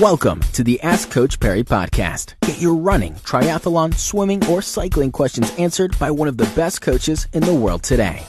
Welcome to the Ask Coach Parry podcast. Get your running, triathlon, swimming, or cycling questions answered by one of the best coaches in the world today.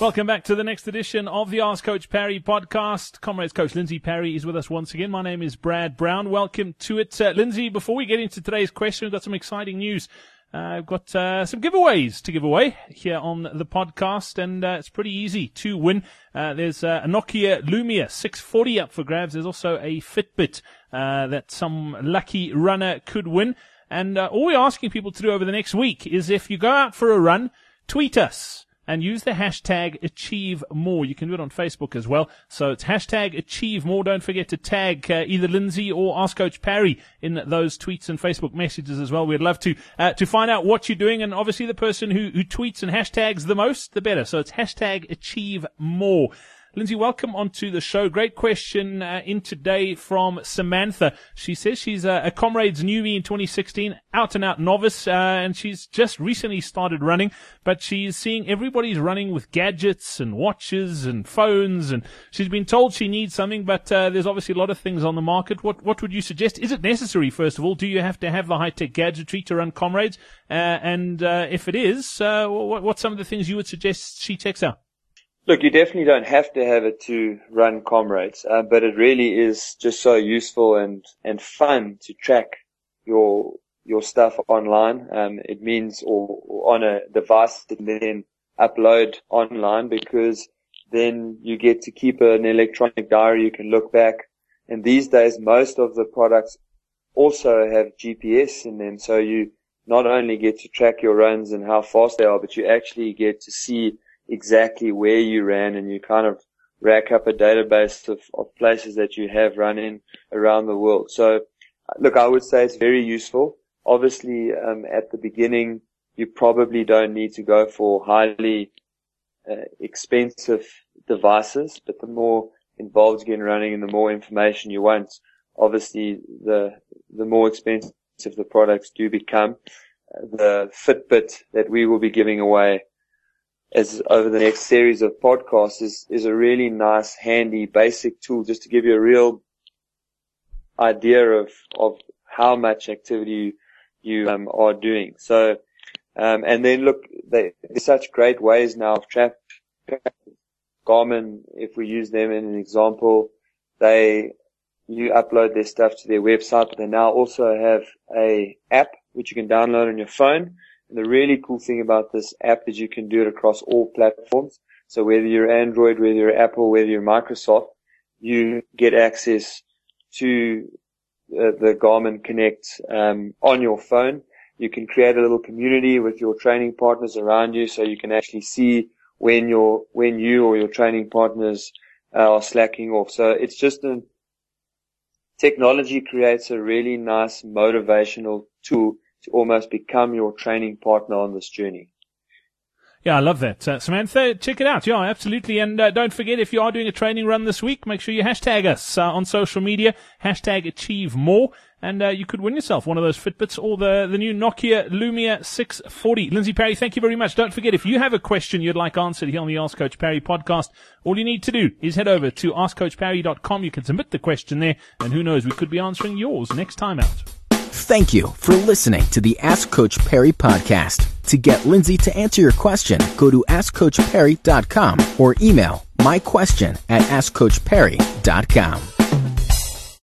Welcome back to the next edition of the Ask Coach Parry podcast. Comrades Coach Lindsay Parry is with us once again. My name is Brad Brown. Welcome to it. Uh, Lindsay, before we get into today's question, we've got some exciting news. Uh, I've got uh, some giveaways to give away here on the podcast, and uh, it's pretty easy to win. Uh, there's uh, a Nokia Lumia 640 up for grabs. There's also a Fitbit uh, that some lucky runner could win. And all we're asking people to do over the next week is if you go out for a run, tweet us and use the hashtag achieve more. You can do it on Facebook as well. So it's hashtag achieve more. Don't forget to tag uh, either Lindsay or Ask Coach Parry in those tweets and Facebook messages as well. We'd love to, uh, to find out what you're doing. And obviously the person who, who tweets and hashtags the most, the better. So it's hashtag achieve more. Lindsay, welcome onto the show. Great question uh, in today from Samantha. She says she's a, a comrades newbie in 2016, out and out novice, uh, and she's just recently started running, but she's seeing everybody's running with gadgets and watches and phones, and she's been told she needs something, but uh, there's obviously a lot of things on the market. What what would you suggest? Is it necessary? First of all, do you have to have the high tech gadgetry to run comrades? Uh, and uh, if it is, uh, what, what's some of the things you would suggest she checks out? Look, you definitely don't have to have it to run comrades, uh, but it really is just so useful and, and fun to track your, your stuff online. Um, it means, or, or, on a device that then upload online because then you get to keep an electronic diary. You can look back. And these days, most of the products also have GPS in them. So you not only get to track your runs and how fast they are, but you actually get to see exactly where you ran and you kind of rack up a database of, of places that you have run in around the world. So look, I would say it's very useful. Obviously, um, at the beginning, you probably don't need to go for highly uh, expensive devices, but the more involved you get in running and the more information you want, obviously the, the more expensive the products do become. The Fitbit that we will be giving away as over the next series of podcasts is, is a really nice, handy, basic tool just to give you a real idea of, of how much activity you, um, are doing. So, um, and then look, they, there's such great ways now of track, Garmin, if we use them in an example, they, you upload their stuff to their website, but they now also have a app which you can download on your phone the really cool thing about this app is you can do it across all platforms. So whether you're Android, whether you're Apple, whether you're Microsoft, you get access to uh, the Garmin Connect um, on your phone. You can create a little community with your training partners around you, so you can actually see when your when you or your training partners uh, are slacking off. So it's just a technology creates a really nice motivational tool to almost become your training partner on this journey. Yeah, I love that. Uh, Samantha, check it out. Yeah, absolutely. And uh, don't forget, if you are doing a training run this week, make sure you hashtag us uh, on social media, hashtag achieve more, and uh, you could win yourself one of those Fitbits or the, the new Nokia Lumia 640. Lindsay Parry, thank you very much. Don't forget, if you have a question you'd like answered here on the Ask Coach Parry podcast, all you need to do is head over to askcoachparry.com. You can submit the question there, and who knows, we could be answering yours next time out. Thank you for listening to the Ask Coach Parry podcast. To get Lindsay to answer your question, go to AskCoachParry.com or email my question at AskCoachParry.com.